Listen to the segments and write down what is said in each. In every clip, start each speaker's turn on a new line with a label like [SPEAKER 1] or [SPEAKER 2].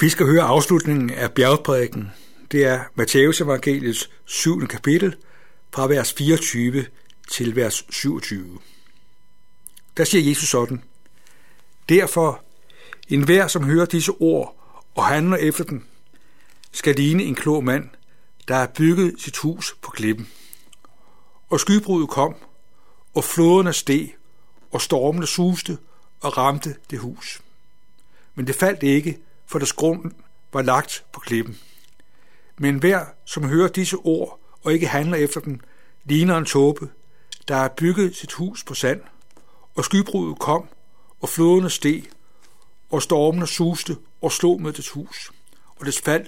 [SPEAKER 1] Vi skal høre afslutningen af bjergprædiken. Det er Matteus evangeliets 7. kapitel fra vers 24 til vers 27. Der siger Jesus sådan, Derfor, enhver som hører disse ord og handler efter dem, skal ligne en klog mand, der har bygget sit hus på klippen. Og skybruddet kom, og floderne steg, og stormene suste og ramte det hus. Men det faldt ikke, for dets grund var lagt på klippen. Men hver, som hører disse ord og ikke handler efter dem, ligner en tåbe, der har bygget sit hus på sand, og skybruddet kom, og floderne steg, og stormene suste og slog med dets hus, og dets fald,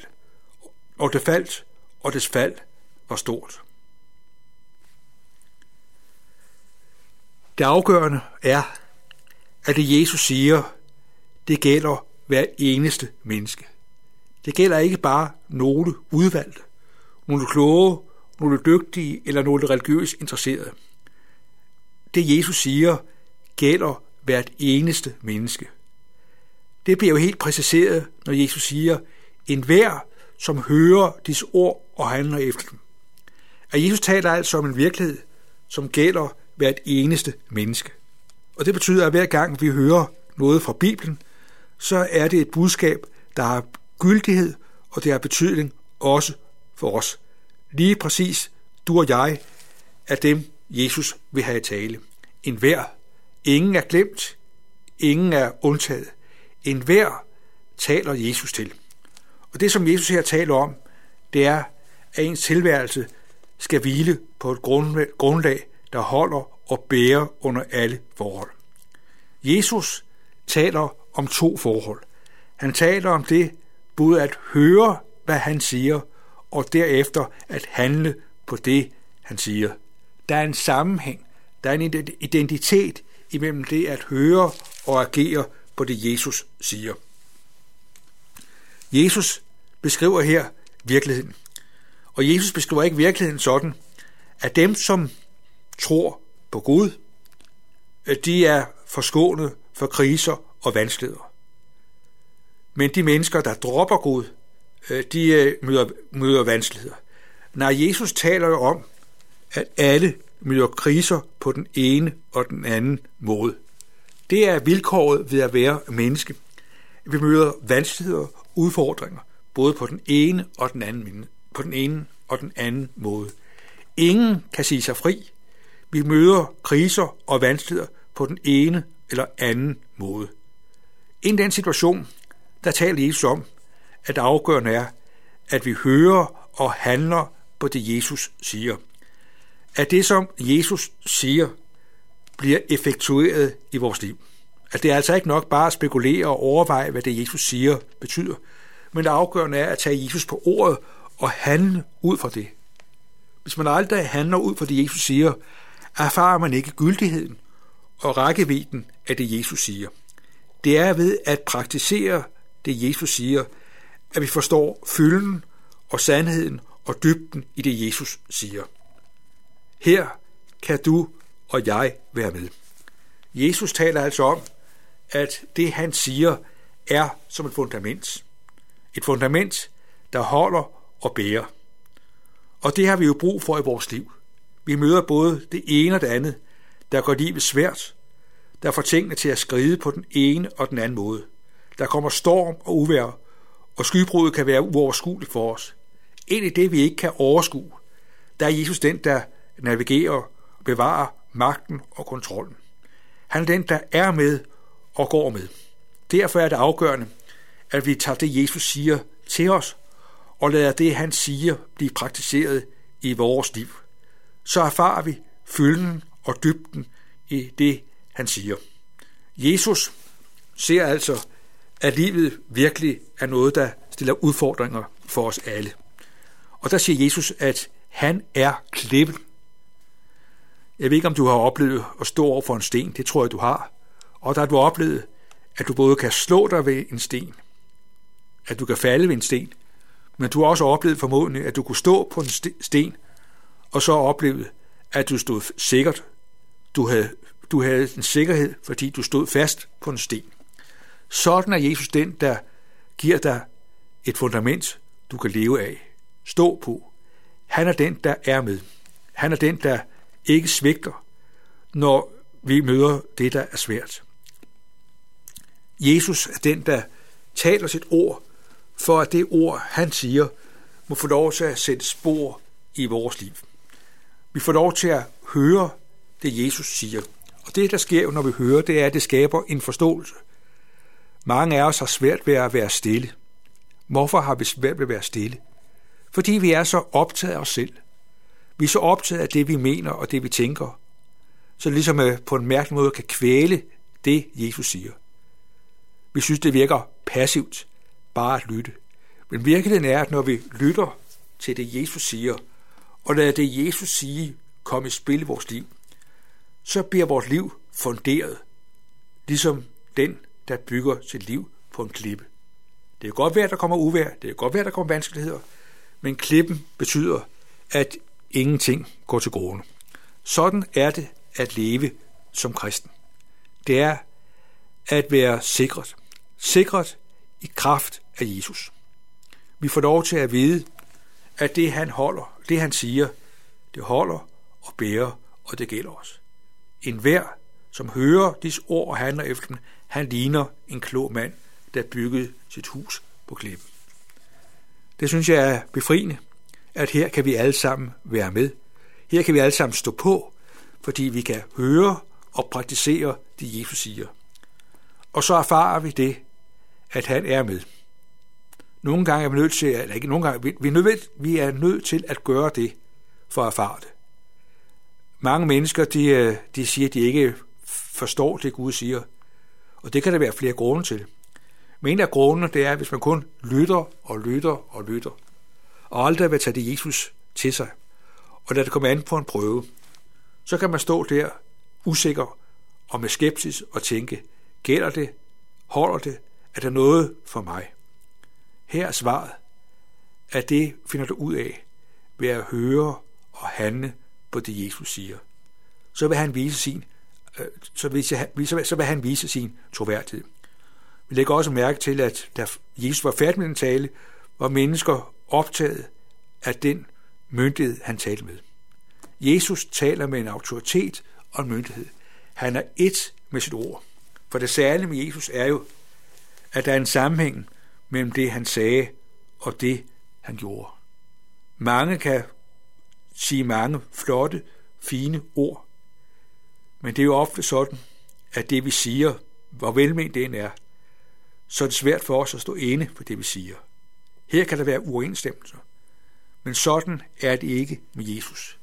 [SPEAKER 1] og det faldt, og dets fald var stort. Det afgørende er, at det Jesus siger, det gælder hver eneste menneske. Det gælder ikke bare nogle udvalgte, nogle kloge, nogle dygtige eller nogle religiøst interesserede. Det Jesus siger, gælder hvert eneste menneske. Det bliver jo helt præciseret, når Jesus siger, en hver, som hører disse ord og handler efter dem. At Jesus taler altså om en virkelighed, som gælder hvert eneste menneske. Og det betyder, at hver gang vi hører noget fra Bibelen, så er det et budskab, der har gyldighed, og det har betydning også for os. Lige præcis du og jeg er dem, Jesus vil have i tale. En hver. Ingen er glemt. Ingen er undtaget. En hver taler Jesus til. Og det, som Jesus her taler om, det er, at ens tilværelse skal hvile på et grundlag, der holder og bærer under alle forhold. Jesus taler om to forhold. Han taler om det både at høre, hvad han siger, og derefter at handle på det, han siger. Der er en sammenhæng, der er en identitet imellem det at høre og agere på det, Jesus siger. Jesus beskriver her virkeligheden. Og Jesus beskriver ikke virkeligheden sådan, at dem, som tror på Gud, de er forskånet for kriser og vanskeligheder. Men de mennesker, der dropper Gud, øh, de øh, møder, møder vanskeligheder. Når Jesus taler jo om, at alle møder kriser på den ene og den anden måde. Det er vilkåret ved at være menneske. Vi møder vanskeligheder, udfordringer, både på den ene og den anden, på den ene og den anden måde. Ingen kan sige sig fri. Vi møder kriser og vanskeligheder på den ene eller anden måde. I den situation, der taler Jesus om, at det afgørende er, at vi hører og handler på det, Jesus siger. At det, som Jesus siger, bliver effektueret i vores liv. At det er altså ikke nok bare at spekulere og overveje, hvad det, Jesus siger, betyder. Men det afgørende er at tage Jesus på ordet og handle ud fra det. Hvis man aldrig handler ud fra det, Jesus siger, erfarer man ikke gyldigheden og rækkevidden af det, Jesus siger. Det er ved at praktisere det, Jesus siger, at vi forstår fylden og sandheden og dybden i det, Jesus siger. Her kan du og jeg være med. Jesus taler altså om, at det, han siger, er som et fundament. Et fundament, der holder og bærer. Og det har vi jo brug for i vores liv. Vi møder både det ene og det andet, der gør livet svært, der får tingene til at skride på den ene og den anden måde. Der kommer storm og uvær, og skybruddet kan være uoverskueligt for os. Ind i det, vi ikke kan overskue, der er Jesus den, der navigerer og bevarer magten og kontrollen. Han er den, der er med og går med. Derfor er det afgørende, at vi tager det, Jesus siger til os, og lader det, han siger, blive praktiseret i vores liv. Så erfarer vi fylden og dybden i det, han siger. Jesus ser altså, at livet virkelig er noget, der stiller udfordringer for os alle. Og der siger Jesus, at han er klippen. Jeg ved ikke, om du har oplevet at stå over for en sten. Det tror jeg, du har. Og der har du oplevet, at du både kan slå dig ved en sten, at du kan falde ved en sten, men du har også oplevet formodentlig, at du kunne stå på en sten, og så oplevet, at du stod sikkert. Du havde du havde en sikkerhed, fordi du stod fast på en sten. Sådan er Jesus den, der giver dig et fundament, du kan leve af. Stå på. Han er den, der er med. Han er den, der ikke svigter, når vi møder det, der er svært. Jesus er den, der taler sit ord, for at det ord, han siger, må få lov til at sætte spor i vores liv. Vi får lov til at høre det, Jesus siger. Og det, der sker, når vi hører, det er, at det skaber en forståelse. Mange af os har svært ved at være stille. Hvorfor har vi svært ved at være stille? Fordi vi er så optaget af os selv. Vi er så optaget af det, vi mener og det, vi tænker. Så ligesom øh, på en mærkelig måde kan kvæle det, Jesus siger. Vi synes, det virker passivt, bare at lytte. Men virkeligheden er, at når vi lytter til det, Jesus siger, og lader det, Jesus sige, komme i spil i vores liv, så bliver vores liv funderet, ligesom den, der bygger sit liv på en klippe. Det kan godt være, at der kommer uvær, det kan godt være, at der kommer vanskeligheder, men klippen betyder, at ingenting går til grunde. Sådan er det at leve som kristen. Det er at være sikret. Sikret i kraft af Jesus. Vi får lov til at vide, at det han holder, det han siger, det holder og bærer, og det gælder os. En hver, som hører disse ord og handler efter dem, han ligner en klog mand, der byggede sit hus på klippen. Det synes jeg er befriende, at her kan vi alle sammen være med. Her kan vi alle sammen stå på, fordi vi kan høre og praktisere det, Jesus siger. Og så erfarer vi det, at han er med. Nogle gange er vi nødt til, eller ikke nogle gange, vi er, nødt, vi er nødt til at gøre det for at erfare det. Mange mennesker, de, øh, de siger, at de ikke forstår det, Gud siger. Og det kan der være flere grunde til. Men en af grundene, det er, hvis man kun lytter og lytter og lytter, og aldrig vil tage det Jesus til sig, og lade det komme an på en prøve, så kan man stå der usikker og med skepsis og tænke, gælder det, holder det, er der noget for mig? Her er svaret, at det finder du ud af ved at høre og handle på det, Jesus siger. Så vil han vise sin, øh, så vil, så vil han vise sin troværdighed. Vi lægger også mærke til, at da Jesus var færdig med den tale, var mennesker optaget af den myndighed, han talte med. Jesus taler med en autoritet og en myndighed. Han er ét med sit ord. For det særlige med Jesus er jo, at der er en sammenhæng mellem det, han sagde, og det, han gjorde. Mange kan sige mange flotte, fine ord, men det er jo ofte sådan, at det, vi siger, hvor velment det end er, så er det svært for os at stå inde for det, vi siger. Her kan der være uoverensstemmelser, men sådan er det ikke med Jesus.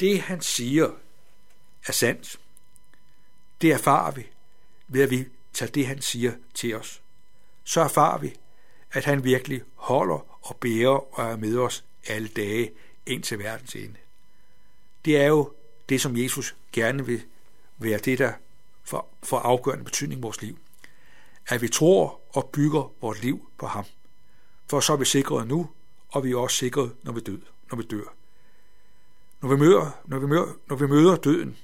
[SPEAKER 1] Det, han siger, er sandt. Det erfarer vi, ved at vi tager det, han siger til os. Så erfarer vi, at han virkelig holder og bærer og er med os alle dage ind til verdens ende. Det er jo det, som Jesus gerne vil være det, der får, for afgørende betydning i vores liv. At vi tror og bygger vores liv på ham. For så er vi sikret nu, og vi er også sikret, når vi, død, når vi dør. Når vi, møder, når, vi møder, når vi møder døden,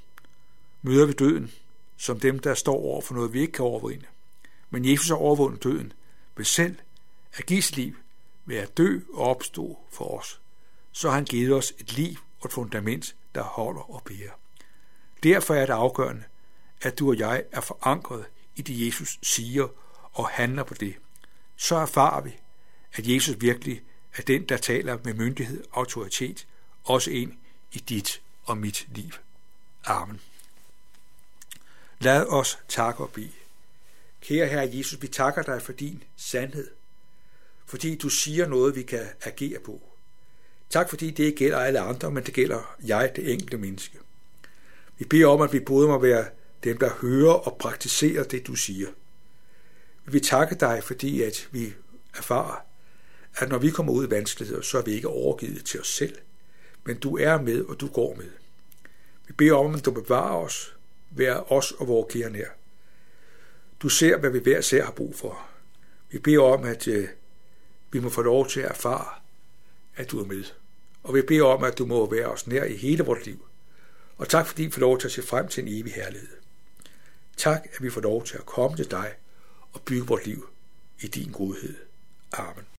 [SPEAKER 1] møder vi døden som dem, der står over for noget, vi ikke kan overvinde. Men Jesus har overvundet døden ved selv at give sit liv ved at dø og opstå for os. Så har han givet os et liv og et fundament, der holder og bærer. Derfor er det afgørende, at du og jeg er forankret i det, Jesus siger og handler på det. Så erfarer vi, at Jesus virkelig er den, der taler med myndighed og autoritet, også ind i dit og mit liv. Amen. Lad os takke og bede. Kære Herre Jesus, vi takker dig for din sandhed, fordi du siger noget, vi kan agere på. Tak fordi det ikke gælder alle andre, men det gælder jeg, det enkelte menneske. Vi beder om, at vi både må være dem, der hører og praktiserer det, du siger. Vi vil takke dig, fordi at vi erfarer, at når vi kommer ud i vanskeligheder, så er vi ikke overgivet til os selv, men du er med, og du går med. Vi beder om, at du bevarer os, vær os og vores kære nær. Du ser, hvad vi hver ser har brug for. Vi beder om, at øh, vi må få lov til at erfare, at du er med. Og vi beder om, at du må være os nær i hele vores liv. Og tak fordi vi får lov til at se frem til en evig herlighed. Tak, at vi får lov til at komme til dig og bygge vores liv i din godhed. Amen.